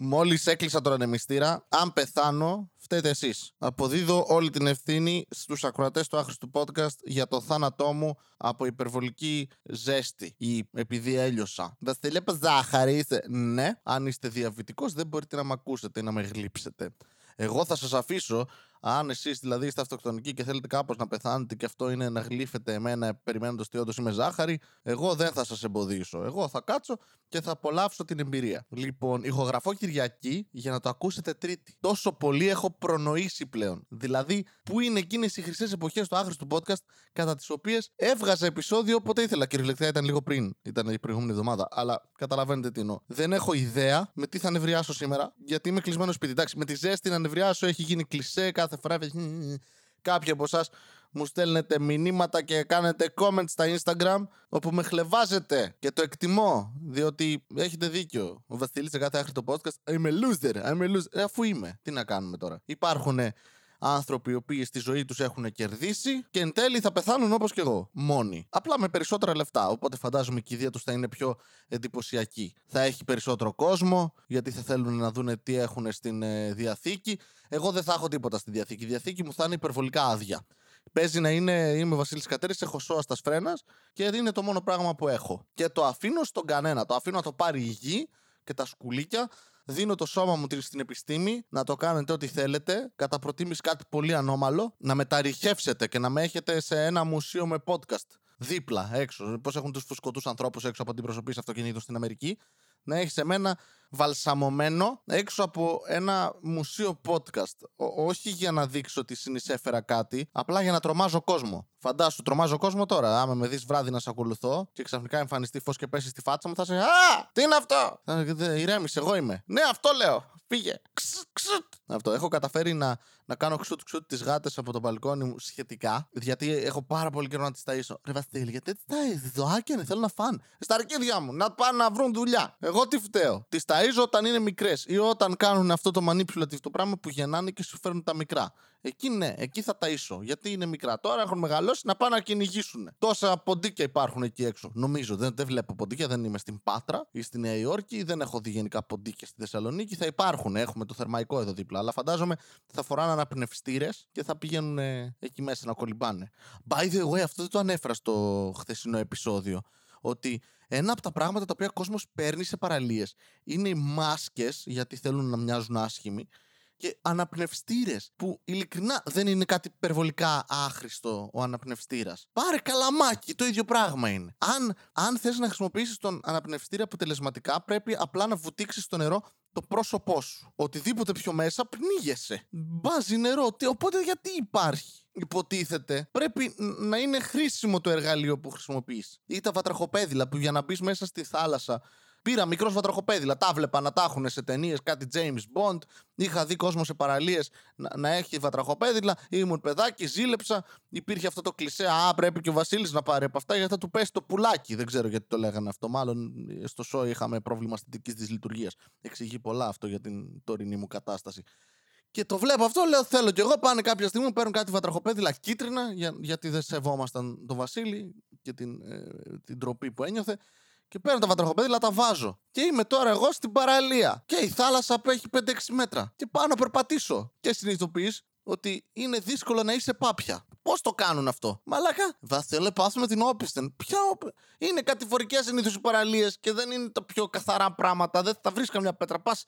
Μόλις έκλεισα τον ανεμιστήρα, αν πεθάνω, φταίτε εσείς. Αποδίδω όλη την ευθύνη στους ακροατές του άχρηστου podcast για το θάνατό μου από υπερβολική ζέστη ή επειδή έλειωσα. Βασιλέπα ζάχαρη είσαι. Ναι, αν είστε διαβητικός, δεν μπορείτε να με ακούσετε ή να με γλύψετε. Εγώ θα σας αφήσω αν εσείς δηλαδή είστε αυτοκτονικοί και θέλετε κάπως να πεθάνετε και αυτό είναι να γλύφετε εμένα περιμένοντας ότι όντως είμαι ζάχαρη, εγώ δεν θα σας εμποδίσω. Εγώ θα κάτσω και θα απολαύσω την εμπειρία. Λοιπόν, ηχογραφώ Κυριακή για να το ακούσετε Τρίτη. Τόσο πολύ έχω προνοήσει πλέον. Δηλαδή, πού είναι εκείνες οι χρυσές εποχές του άχρηστου podcast κατά τις οποίες έβγαζα επεισόδιο όποτε ήθελα. Κυριολεκτικά ήταν λίγο πριν, ήταν η προηγούμενη εβδομάδα. Αλλά καταλαβαίνετε τι εννοώ. Δεν έχω ιδέα με τι θα νευριάσω σήμερα, γιατί είμαι κλεισμένο σπίτι. Εντάξει, με τη ζέστη να νευριάσω έχει γίνει κλεισέ κάθε φορά. Κάποιοι από εσάς μου στέλνετε μηνύματα και κάνετε comments στα Instagram όπου με χλεβάζετε και το εκτιμώ διότι έχετε δίκιο. Ο Βασίλης σε κάθε άχρητο podcast είμαι loser, είμαι loser. Ε, αφού είμαι, τι να κάνουμε τώρα. Υπάρχουν άνθρωποι οι οποίοι στη ζωή τους έχουν κερδίσει και εν τέλει θα πεθάνουν όπως και εγώ. Μόνοι. Απλά με περισσότερα λεφτά. Οπότε φαντάζομαι και η ιδέα τους θα είναι πιο εντυπωσιακή. Θα έχει περισσότερο κόσμο, γιατί θα θέλουν να δουν τι έχουν στην ε, διαθήκη. Εγώ δεν θα έχω τίποτα στη διαθήκη. Η διαθήκη μου θα είναι υπερβολικά άδεια. Παίζει να είναι, είμαι Βασίλης Κατέρης, έχω σώα φρένα και είναι το μόνο πράγμα που έχω. Και το αφήνω στον κανένα. Το αφήνω να το πάρει η γη και τα σκουλίκια Δίνω το σώμα μου στην επιστήμη να το κάνετε ό,τι θέλετε. Κατά προτίμηση κάτι πολύ ανώμαλο. Να μεταρρυχεύσετε και να με έχετε σε ένα μουσείο με podcast. Δίπλα, έξω. Πώς έχουν τους φουσκωτούς ανθρώπους έξω από την προσωπή αυτοκινήτων στην Αμερική. Να έχεις εμένα βαλσαμωμένο έξω από ένα μουσείο podcast. όχι για να δείξω ότι συνεισέφερα κάτι, απλά για να τρομάζω κόσμο. Φαντάσου, τρομάζω κόσμο τώρα. Άμα με δεις βράδυ να σε ακολουθώ και ξαφνικά εμφανιστεί φως και πέσει στη φάτσα μου, θα σε. Α! Τι είναι αυτό! Ηρέμησε, εγώ είμαι. Ναι, αυτό λέω. Φύγε. Αυτό. Έχω καταφέρει να, να κάνω ξουτ ξουτ τις γάτες από το μπαλκόνι μου σχετικά. Γιατί έχω πάρα πολύ καιρό να τις ταΐσω. Ρε Βασίλη, γιατί τις ταΐσαι. Ζωάκια είναι, θέλω να φάνε. Στα αρκίδια μου, να πάνε να βρουν δουλειά. Εγώ τι φταίω. Τις ταΐζω όταν είναι μικρές ή όταν κάνουν αυτό το manipulative το πράγμα που γεννάνε και σου φέρνουν τα μικρά. Εκεί ναι, εκεί θα ταΐσω. Γιατί είναι μικρά. Τώρα έχουν μεγαλώσει να πάνε να κυνηγήσουν. Τόσα ποντίκια υπάρχουν εκεί έξω. Νομίζω. Δεν, δεν βλέπω ποντίκια, δεν είμαι στην Πάτρα ή στη Νέα Υόρκη. Δεν έχω δει γενικά ποντίκια στη Θεσσαλονίκη. Θα υπάρχουν. Έχουμε το θερμαϊκό εδώ δίπλα. Αλλά φαντάζομαι θα φοράνε αναπνευστήρες και θα πηγαίνουν εκεί μέσα να κολυμπάνε. By the way, αυτό δεν το ανέφερα στο χθεσινό επεισόδιο. Ότι ένα από τα πράγματα τα οποία ο κόσμος παίρνει σε παραλίες είναι οι μάσκες, γιατί θέλουν να μοιάζουν άσχημοι, και αναπνευστήρες που ειλικρινά δεν είναι κάτι υπερβολικά άχρηστο ο αναπνευστήρας. Πάρε καλαμάκι, το ίδιο πράγμα είναι. Αν, αν θες να χρησιμοποιήσεις τον αναπνευστήρα αποτελεσματικά, πρέπει απλά να βουτήξεις το νερό το πρόσωπό σου. Οτιδήποτε πιο μέσα πνίγεσαι. Μπάζει νερό. Οπότε γιατί υπάρχει. Υποτίθεται πρέπει να είναι χρήσιμο το εργαλείο που χρησιμοποιείς. Ή τα βατραχοπέδιλα που για να μπεις μέσα στη θάλασσα Πήρα μικρό βατραχοπέδιλα. Τα βλέπα να τα έχουν σε ταινίες, κάτι James Bond. Είχα δει κόσμο σε παραλίες να, να έχει βατραχοπέδιλα. Ήμουν παιδάκι, ζήλεψα. Υπήρχε αυτό το κλισέ. Α, πρέπει και ο Βασίλης να πάρει από αυτά γιατί θα του πέσει το πουλάκι. Δεν ξέρω γιατί το λέγανε αυτό. Μάλλον στο σόι είχαμε πρόβλημα αισθητικής τη λειτουργία. Εξηγεί πολλά αυτό για την τωρινή μου κατάσταση. Και το βλέπω αυτό, λέω θέλω κι εγώ. Πάνε κάποια στιγμή, παίρνουν κάτι βατραχοπέδιλα κίτρινα, για, γιατί δεν σεβόμασταν τον Βασίλη και την, ε, την τροπή που ένιωθε και παίρνω τα βατραχοπέδιλα, τα βάζω. Και είμαι τώρα εγώ στην παραλία. Και η θάλασσα που έχει 5-6 μέτρα. Και πάω να περπατήσω. Και συνειδητοποιείς ότι είναι δύσκολο να είσαι πάπια. Πώς το κάνουν αυτό; Μαλάκα. Βασίλε, πα με την όπιστεν. Ποια Είναι κατηφορικές συνήθως οι παραλίες και δεν είναι τα πιο καθαρά πράγματα. Δεν θα βρεις καμιά πέτρα. Πας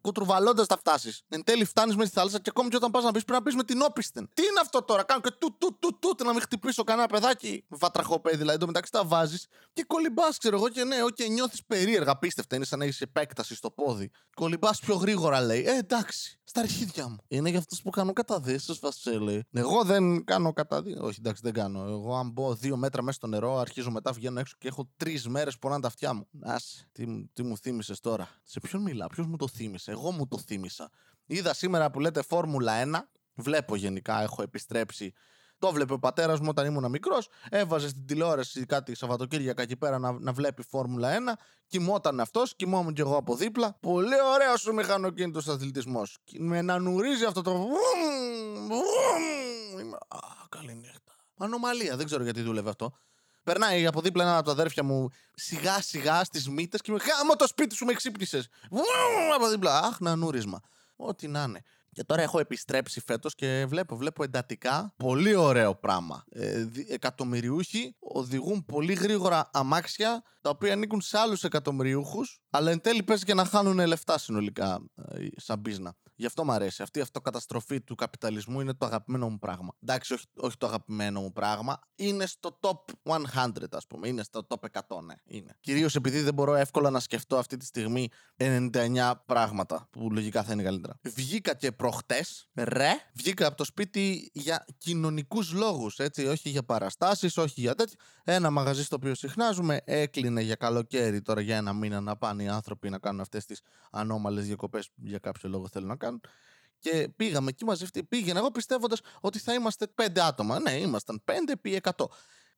κουτρουβαλώντας θα φτάσεις. Εν τέλει φτάνεις μες στη θάλασσα και ακόμη και όταν πας να πεις πρέπει να πεις με την όπιστεν. Τι είναι αυτό τώρα; Κάνω και του του του του να μην χτυπήσω κανένα παιδάκι. Βατραχοπέδι δηλαδή. Το μεταξύ τα βάζεις και κολυμπάς, ξέρω εγώ και ναι, okay, νιώθεις περίεργα. Πίστευτα είναι σαν να έχεις επέκταση στο πόδι. Κολυμπάς πιο γρήγορα λέει. Ε, εντάξει. Στα αρχίδια μου. Είναι για αυτούς που κάνουν καταδέσει, Βασίλη. Εγώ δεν κάνω κατά δύο. Όχι, εντάξει, δεν κάνω. Εγώ, αν μπω δύο μέτρα μέσα στο νερό, αρχίζω μετά, βγαίνω έξω και έχω τρεις μέρες που να τα αυτιά μου. Άσε, τι, τι μου θύμισες τώρα; Σε ποιον μιλά, ποιος μου το θύμισε; Εγώ μου το θύμισα. Είδα σήμερα που λέτε Φόρμουλα 1. Βλέπω γενικά, έχω επιστρέψει το βλέπε ο πατέρας μου όταν ήμουν μικρός. Έβαζε στην τηλεόραση κάτι Σαββατοκύριακα εκεί πέρα να, να βλέπει Φόρμουλα 1. Κοιμόταν αυτός, κοιμόμουν κι εγώ από δίπλα. Πολύ ωραίος ο μηχανοκίνητος αθλητισμός. Με να νουρίζει αυτό το. Α, καλή νύχτα. Ανομαλία, δεν ξέρω γιατί δούλευε αυτό. Περνάει από δίπλα ένα από τα αδέρφια μου σιγά σιγά στις μύτες και με χάμω το σπίτι σου με ξύπνησες. Από δίπλα. Αχ, νανούρισμα. Ό,τι να είναι. Και τώρα έχω επιστρέψει φέτος και βλέπω, βλέπω εντατικά πολύ ωραίο πράγμα. Ε, εκατομμυριούχοι οδηγούν πολύ γρήγορα αμάξια τα οποία ανήκουν σε άλλους εκατομμυριούχους αλλά εν τέλει παίζει και να χάνουν λεφτά συνολικά ε, σαν μπίζνα. Γι' αυτό μου αρέσει. Αυτή η αυτοκαταστροφή του καπιταλισμού είναι το αγαπημένο μου πράγμα. Εντάξει, όχι, όχι το αγαπημένο μου πράγμα. Είναι στο top 100, ας πούμε. Είναι στο top 100, ναι. Είναι. Κυρίως επειδή δεν μπορώ εύκολα να σκεφτώ αυτή τη στιγμή 99 πράγματα που λογικά θα είναι καλύτερα. Βγήκα και προχτές, ρε, βγήκα από το σπίτι για κοινωνικούς λόγους. Έτσι, όχι για παραστάσεις, όχι για τέτοια. Ένα μαγαζί στο οποίο συχνάζουμε έκλεινε για καλοκαίρι τώρα για ένα μήνα να πάνε οι άνθρωποι να κάνουν αυτές τις ανώμαλες διακοπές που για κάποιο λόγο θέλουν να κάνουν. Και πήγαμε εκεί μαζευτεί. Πήγαινα εγώ πιστεύοντας ότι θα είμαστε πέντε άτομα. Ναι, ήμασταν πέντε επί εκατό.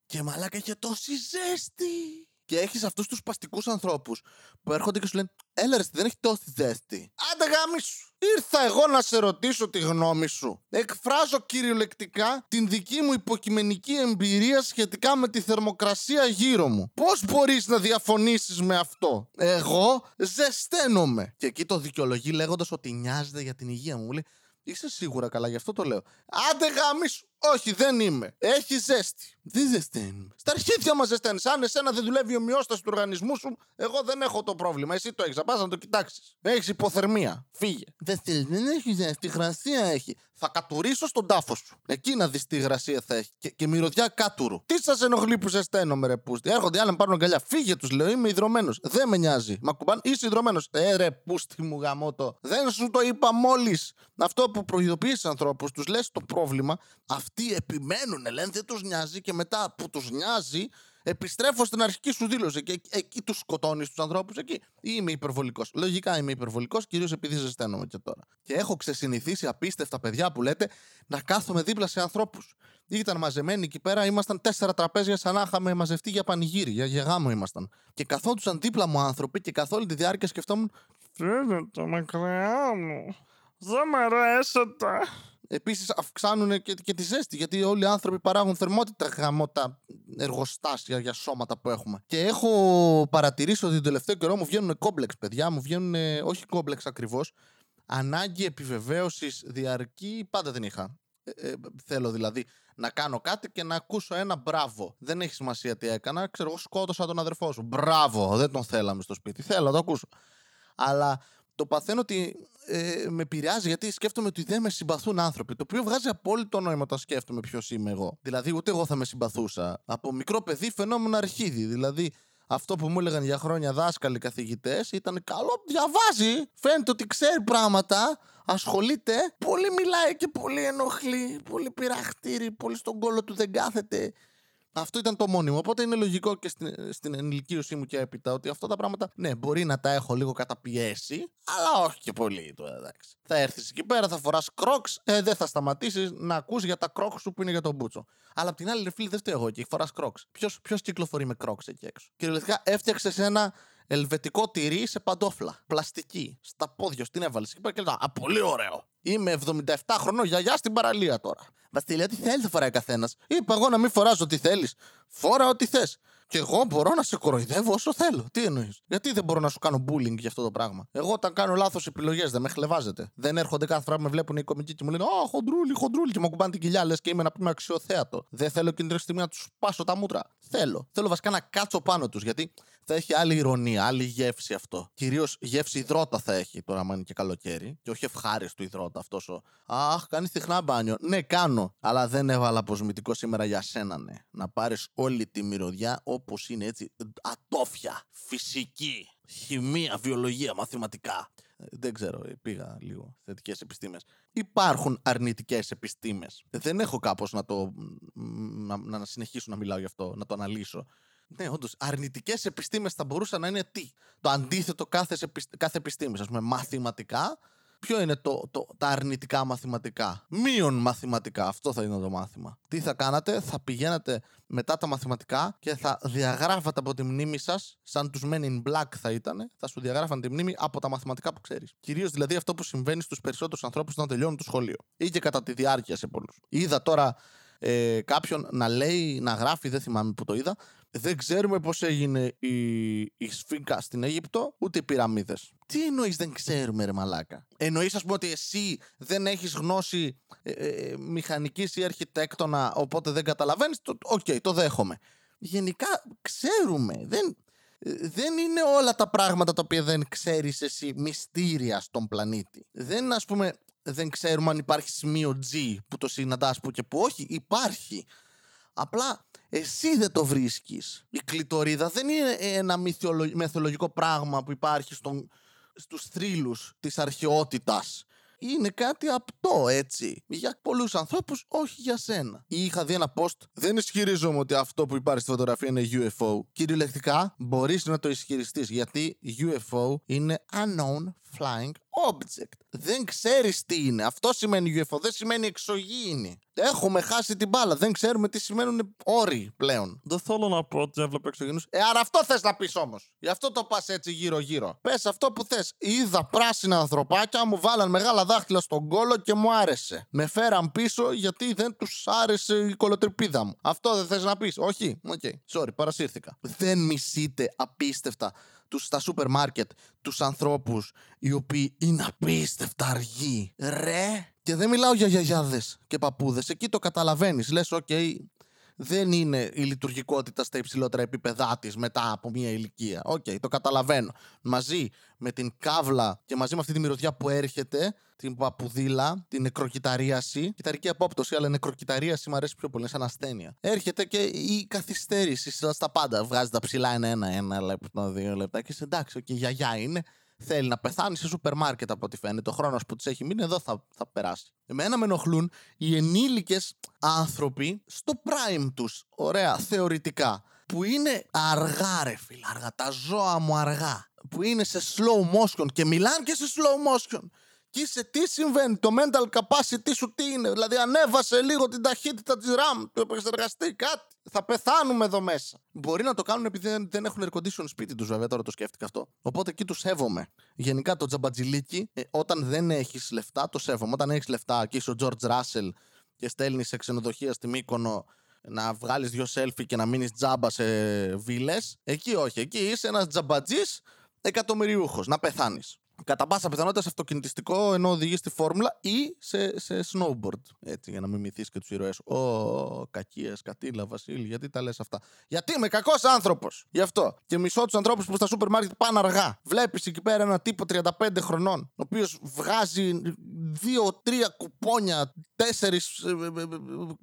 Και μαλάκα είχε τόση ζέστη. Και έχεις αυτούς τους παστικού ανθρώπους που έρχονται και σου λένε Έλα, ρε, δεν έχει τόση ζέστη. Άντε γάμι σου. Ήρθα εγώ να σε ρωτήσω τη γνώμη σου. Εκφράζω κυριολεκτικά την δική μου υποκειμενική εμπειρία σχετικά με τη θερμοκρασία γύρω μου. Πώς μπορείς να διαφωνήσεις με αυτό; Εγώ ζεσταίνομαι. Και εκεί το δικαιολογεί λέγοντας ότι νοιάζεται για την υγεία μου. Μου λέει Είσαι σίγουρα καλά, γι' αυτό το λέω. Άντε γάμι όχι, δεν είμαι. Έχει ζέστη. Δεν ζεσταίνει. Στα αρχίδια μας ζεσταίνεις. Αν εσένα δεν δουλεύει η ομοιόσταση του οργανισμού σου, εγώ δεν έχω το πρόβλημα. Εσύ το έχεις. Θα πας να το κοιτάξεις. Έχεις υποθερμία. Φύγε. Δεν θέλεις, δεν έχει ζέστη. Γρασία έχει. Θα κατουρίσω στον τάφο σου. Εκεί να δεις τι γρασία θα έχει. Και, και μυρωδιά κάτουρου. Τι σας ενοχλεί που ζεσταίνομαι, ρε πούστη; Έρχονται άλλοι να πάρουν αγκαλιά. Φύγε τους, λέω. Είμαι υδρωμένος. Δεν με νοιάζει. Μα κουμπάν, είσαι υδρωμένος. Ε, ρε πούστη μου γαμότο. Δεν σου το είπα μόλις. Αυτό που προειδοποιείς ανθρώπους, τους λες το πρόβλημα αυτοί επιμένουν, λένε δεν τους νοιάζει και μετά που τους νοιάζει επιστρέφω στην αρχική σου δήλωση και εκεί τους σκοτώνεις τους ανθρώπους εκεί. Ή είμαι υπερβολικός. Λογικά είμαι υπερβολικός, κυρίως επειδή ζεσταίνομαι και τώρα. Και έχω ξεσυνηθίσει απίστευτα παιδιά που λέτε να κάθομαι δίπλα σε ανθρώπους. Ήταν μαζεμένοι εκεί πέρα, ήμασταν τέσσερα τραπέζια σαν να είχαμε μαζευτεί για πανηγύρι, για, για γάμο ήμασταν. Και καθόντουσαν δίπλα μου άνθρωποι και καθ' όλη τη διάρκεια σκεφτόμουν. Φαίνεται μακριά μου. Δεν μ' αρέσετε. Επίσης αυξάνουν και, και τη ζέστη, γιατί όλοι οι άνθρωποι παράγουν θερμότητα γαμώτα εργοστάσια για σώματα που έχουμε. Και έχω παρατηρήσει ότι τον τελευταίο καιρό μου βγαίνουν κόμπλεξ, παιδιά. Μου βγαίνουν, όχι κόμπλεξ ακριβώς. Ανάγκη επιβεβαίωσης διαρκή πάντα δεν είχα. Ε, ε, θέλω δηλαδή να κάνω κάτι και να ακούσω ένα μπράβο. Δεν έχει σημασία τι έκανα. Ξέρω, εγώ σκότωσα τον αδερφό σου. Μπράβο, δεν τον θέλαμε στο σπίτι. Θέλω να το ακούσω. Αλλά το παθαίνω ότι ε, με επηρεάζει γιατί σκέφτομαι ότι δεν με συμπαθούν άνθρωποι. Το οποίο βγάζει απόλυτο νόημα όταν σκέφτομαι ποιος είμαι εγώ. Δηλαδή, ούτε εγώ θα με συμπαθούσα. Από μικρό παιδί φαινόμουν αρχίδι. Δηλαδή, αυτό που μου έλεγαν για χρόνια δάσκαλοι καθηγητές ήταν καλό, διαβάζει. Φαίνεται ότι ξέρει πράγματα, ασχολείται. Πολύ μιλάει και πολύ ενοχλεί. Πολύ πειραχτήρι, πολύ στον κόλο του δεν κάθεται. Αυτό ήταν το μόνιμο. Οπότε είναι λογικό και στην, στην ενηλικίωσή μου και έπειτα ότι αυτά τα πράγματα, ναι, μπορεί να τα έχω λίγο καταπιέσει, αλλά όχι και πολύ. Το, εντάξει. Θα έρθεις εκεί πέρα, θα φοράς κρόξ, ε, δεν θα σταματήσεις να ακούς για τα κρόξ σου που είναι για τον μπούτσο. Αλλά απ' την άλλη, ρε φίλη, δεν φταίω εγώ εκεί, φοράς κρόξ. Ποιος κυκλοφορεί με κρόξ εκεί έξω; Κυριολεκτικά έφτιαξες ένα ελβετικό τυρί σε παντόφλα. Πλαστική. Στα πόδια, στην έβαλες. Και λέει, Α, πολύ ωραίο. Είμαι 77 χρονών γιαγιά στην παραλία τώρα. Βασίλεια, τι θέλεις θα φοράει καθένας; Είπα εγώ να μην φοράζω ό,τι θέλεις. Φόρα ό,τι θες. Και εγώ μπορώ να σε κοροϊδεύω όσο θέλω. Τι εννοείς; Γιατί δεν μπορώ να σου κάνω bullying για αυτό το πράγμα; Εγώ όταν κάνω λάθος επιλογές δεν με χλεβάζετε. Δεν έρχονται κάθε φορά που με βλέπουν οι κομικοί και μου λένε Α, χοντρούλι, χοντρούλι και μου κουμπάνε την κοιλιά λες και είμαι να πούμε αξιοθέατο. Δεν θέλω εκείνη τη στιγμή να τους πάσω τα μούτρα. Θέλω. Θέλω βασικά να κάτσω πάνω τους γιατί θα έχει άλλη ηρωνία, άλλη γεύση αυτό. Κυρίως γεύση υδρότα θα έχει τώρα, αν είναι και καλοκαίρι. Και όχι ευχάριστο υδρότα αυτός ο. Αχ, κάνει συχνά μπάνιο. Ναι, κάνω. Αλλά δεν έβαλα αποσμητικό σήμερα για σένα, ναι. Να πάρεις όλη τη μυρωδιά όπως είναι έτσι. Ατόφια, φυσική, χημεία, βιολογία, μαθηματικά. Δεν ξέρω, πήγα λίγο θετικές επιστήμες. Υπάρχουν αρνητικές επιστήμες. Δεν έχω κάπως να το. Να, να συνεχίσω να μιλάω γι' αυτό, να το αναλύσω. Ναι, όντως. Αρνητικές επιστήμες θα μπορούσαν να είναι τι; Το αντίθετο κάθε, κάθε επιστήμης. Α πούμε, μαθηματικά. Ποιο είναι το, το, τα αρνητικά μαθηματικά; Μείον μαθηματικά. Αυτό θα είναι το μάθημα. Τι θα κάνατε, θα πηγαίνατε μετά τα μαθηματικά και θα διαγράφατε από τη μνήμη σας, σαν τους Men in Black θα ήταν, θα σου διαγράφαν τη μνήμη από τα μαθηματικά που ξέρεις. Κυρίως δηλαδή αυτό που συμβαίνει στους περισσότερους ανθρώπους όταν τελειώνουν το σχολείο. Ή και κατά τη διάρκεια σε πολλούς. Είδα τώρα ε, κάποιον να λέει, να γράφει, δεν θυμάμαι που το είδα, Δεν ξέρουμε πώς έγινε η, η σφίγγα στην Αίγυπτο, ούτε οι πυραμίδες. Τι εννοείς δεν ξέρουμε, ρε Μαλάκα; Εννοείς, ας πούμε, ότι εσύ δεν έχεις γνώση ε, ε, μηχανικής ή αρχιτέκτονα, οπότε δεν καταλαβαίνεις. Οκ, okay, το δέχομαι. Γενικά ξέρουμε. Δεν, δεν είναι όλα τα πράγματα τα οποία δεν ξέρεις εσύ μυστήρια στον πλανήτη. Δεν, ας πούμε, δεν ξέρουμε αν υπάρχει σημείο G που το συναντάς που και που. Όχι, υπάρχει. Απλά εσύ δεν το βρίσκεις. Η κλητορίδα δεν είναι ένα μυθολογικό πράγμα που υπάρχει στον, στους θρύλους της αρχαιότητας. Είναι κάτι απτό έτσι. Για πολλούς ανθρώπους, όχι για σένα. Ή είχα δει ένα post. Δεν ισχυρίζομαι ότι αυτό που υπάρχει στη φωτογραφία είναι UFO. Κυριολεκτικά μπορείς να το ισχυριστείς γιατί UFO είναι unknown flying object. Δεν ξέρεις τι είναι. Αυτό σημαίνει UFO, δεν σημαίνει εξωγήινη. Έχουμε χάσει την μπάλα. Δεν ξέρουμε τι σημαίνουν όροι πλέον. Δεν θέλω να πω ότι έβλεπε εξωγήινους. Ε, άρα αυτό θες να πεις όμως. Γι' αυτό το πας έτσι γύρω-γύρω. Πες αυτό που θες. Είδα πράσινα ανθρωπάκια, μου βάλαν μεγάλα δάχτυλα στον κώλο και μου άρεσε. Με φέραν πίσω γιατί δεν τους άρεσε η κωλοτρυπίδα μου. Αυτό δεν θες να πεις. Όχι. Οκ. Okay. Sorry, παρασύρθηκα. Δεν μισείτε απίστευτα τους, στα σούπερ μάρκετ τους ανθρώπους οι οποίοι είναι απίστευτα αργοί. Ρε! Και δεν μιλάω για γιαγιάδες και παππούδες. Εκεί το καταλαβαίνεις. Λες, οκ, okay, δεν είναι η λειτουργικότητα στα υψηλότερα επίπεδά της μετά από μια ηλικία. Οκ, okay, το καταλαβαίνω. Μαζί με την καύλα και μαζί με αυτή τη μυρωδιά που έρχεται, την παππουδίλα, την νεκροκυτταρίαση. Κυτταρική απόπτωση, αλλά νεκροκυτταρίαση μου αρέσει πιο πολύ, σαν ασθένεια. Έρχεται και η καθυστέρηση στα πάντα. Βγάζει τα ψιλά ένα-ένα, ένα λεπτό, δύο λεπτά και σε εντάξει, και okay, γιαγιά είναι θέλει να πεθάνει σε σούπερ μάρκετ από ό,τι φαίνεται. Ο χρόνος που της έχει μείνει εδώ θα, θα περάσει. Εμένα με ενοχλούν οι ενήλικες άνθρωποι στο prime τους. Ωραία, θεωρητικά. Που είναι αργά, ρε φίλε, αργά. Τα ζώα μου αργά. Που είναι σε slow motion και μιλάνε και σε slow motion. Και είσαι τι συμβαίνει, το mental capacity σου τι είναι. Δηλαδή, ανέβασε λίγο την ταχύτητα της RAM, του επεξεργαστή, κάτι. Θα πεθάνουμε εδώ μέσα. Μπορεί να το κάνουν επειδή δεν, δεν έχουν air condition σπίτι τους, βέβαια, τώρα το σκέφτηκα αυτό. Οπότε εκεί τους σέβομαι. Γενικά το τζαμπατζιλίκι, ε, όταν δεν έχεις λεφτά, το σέβομαι. Όταν έχεις λεφτά και είσαι ο George Russell και στέλνεις σε ξενοδοχεία στη Μύκονο να βγάλεις δύο selfie και να μείνεις τζάμπα σε βίλες. Εκεί όχι. Εκεί είσαι ένας τζαμπατζής εκατομμυριούχος. Να πεθάνεις κατά πάσα πιθανότητα σε αυτοκινητιστικό ενώ οδηγεί στη φόρμουλα ή σε, σε snowboard. Έτσι, για να μην μυθεί και τους ήρωές. Ω, κακίες, κατήλα, Βασίλη, γιατί τα λες αυτά; Γιατί είμαι κακός άνθρωπος. Γι' αυτό. Και μισό τους ανθρώπους που στα σούπερ μάρκετ πάνε αργά. Βλέπεις εκεί πέρα ένα τύπο 35 χρονών, ο οποίος βγάζει δύο-τρία κουπόνια, τέσσερις ε, ε, ε,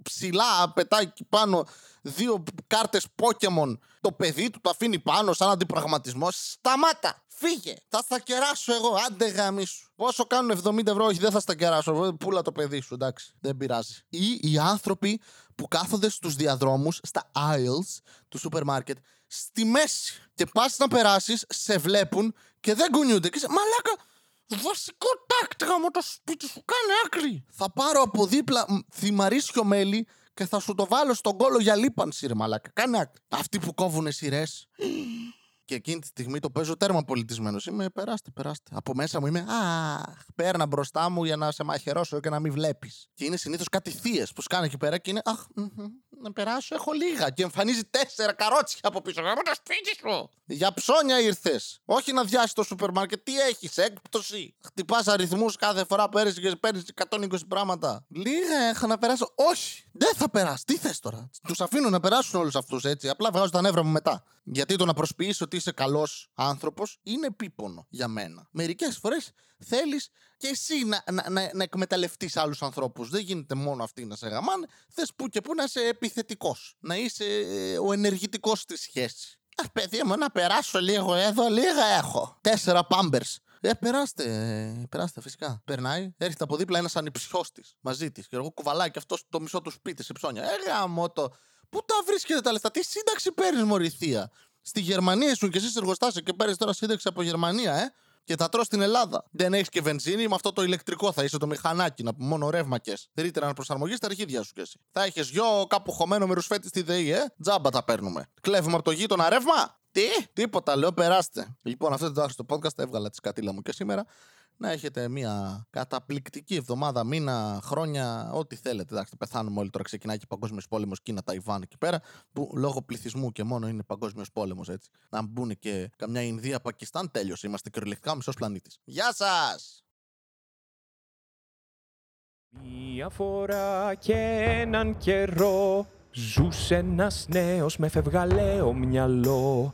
ψηλά, πετάει εκεί πάνω δύο κάρτες Pokémon. Το παιδί του το αφήνει πάνω σαν αντιπραγματισμό. Σταμάτα! Φύγε! Θα στα κεράσω εγώ. Άντε γάμι σου. Πόσο κάνουν 70 ευρώ, όχι, δεν θα στα κεράσω. Πούλα το παιδί σου, εντάξει. Δεν πειράζει. Ή οι άνθρωποι που κάθονται στους διαδρόμους, στα aisles του σούπερ μάρκετ, στη μέση. Και πας να περάσεις, σε βλέπουν και δεν κουνιούνται. Και είσαι, μαλάκα, Βασικό τάκτηγα μου το σπίτι σου, κάνε άκρη. Θα πάρω από δίπλα θυμαρίσιο μέλι και θα σου το βάλω στον κόλο για λίπανση, ρε μαλάκα. Κάνε άκρη. Αυτοί που κόβουν σειρές και εκείνη τη στιγμή το παίζω τέρμα πολιτισμένο. Είμαι, περάστε, περάστε. Από μέσα μου είμαι, Αχ, πέρνα μπροστά μου για να σε μαχαιρώσω και να μην βλέπεις. Και είναι συνήθως κάτι θείες που σκάνε εκεί πέρα και είναι, Αχ, να περάσω, έχω λίγα. Και εμφανίζει τέσσερα καρότσια από πίσω. Γάμο το σπίτι σου. Για ψώνια ήρθες. Όχι να διάσει το σούπερ μάρκετ. Τι έχεις, έκπτωση. Χτυπάς αριθμούς κάθε φορά που έρθει και παίρνεις 120 πράγματα. Λίγα έχω να περάσω. Όχι. Δεν θα περάσει. Τι θες τώρα. Τους αφήνω να περάσουν όλους αυτούς έτσι. Απλά βγάζω τα νεύρα μου μετά. Γιατί το να προσποιήσει ότι είσαι καλός άνθρωπος είναι επίπονο για μένα. Μερικές φορές θέλεις και εσύ να, να, να, να εκμεταλλευτείς άλλους ανθρώπους. Δεν γίνεται μόνο αυτοί να σε γαμάνε. Θες που και που να είσαι επιθετικός. Να είσαι ε, ο ενεργητικός στη σχέσης. Α, παιδί μου, να περάσω λίγο εδώ, λίγα έχω. Τέσσερα πάμπερ. Ε, περάστε, περάστε φυσικά. Περνάει, έρχεται από δίπλα ένας ανυψιό τη μαζί της. Και εγώ κουβαλάει και αυτός το μισό του σπίτι σε ψώνια. Ε, γαμώτο. Πού τα βρίσκετε τα λεφτά, τι σύνταξη παίρνεις, Μωρηθία. Στη Γερμανία ήσουν και εσύ εργοστάσιο και παίρνεις τώρα σύνταξη από Γερμανία, ε; Και θα τρώ στην Ελλάδα. Δεν έχεις και βενζίνη, με αυτό το ηλεκτρικό θα είσαι το μηχανάκι, να μόνο ρεύμακε. Ρήτερα να προσαρμογεί στα αρχίδια σου κι εσύ. Θα έχεις γιο κάπου χωμένο με ρουσφέτη στη ΔΕΗ, ε; Τζάμπα τα παίρνουμε. Κλέβουμε από το γείτονα ρεύμα; Τι, τίποτα, λέω, περάστε. Λοιπόν, αυτό το άχρηστο podcast έβγαλα τη σκατήλα μου και σήμερα. Να έχετε μια καταπληκτική εβδομάδα, μήνα, χρόνια, ό,τι θέλετε. Εντάξει, πεθάνουμε όλοι τώρα. Ξεκινάει και παγκόσμιος πόλεμος Κίνα, Ταϊβάν εκεί πέρα, που λόγω πληθυσμού και μόνο είναι παγκόσμιος πόλεμος έτσι. Να μπουν και καμιά Ινδία, Πακιστάν, τέλειωσε. Είμαστε κυριολεκτικά ο μισό πλανήτης. Γεια σας! Μια φορά και έναν καιρό Ζούσε ένας νέος με φευγαλαίο μυαλό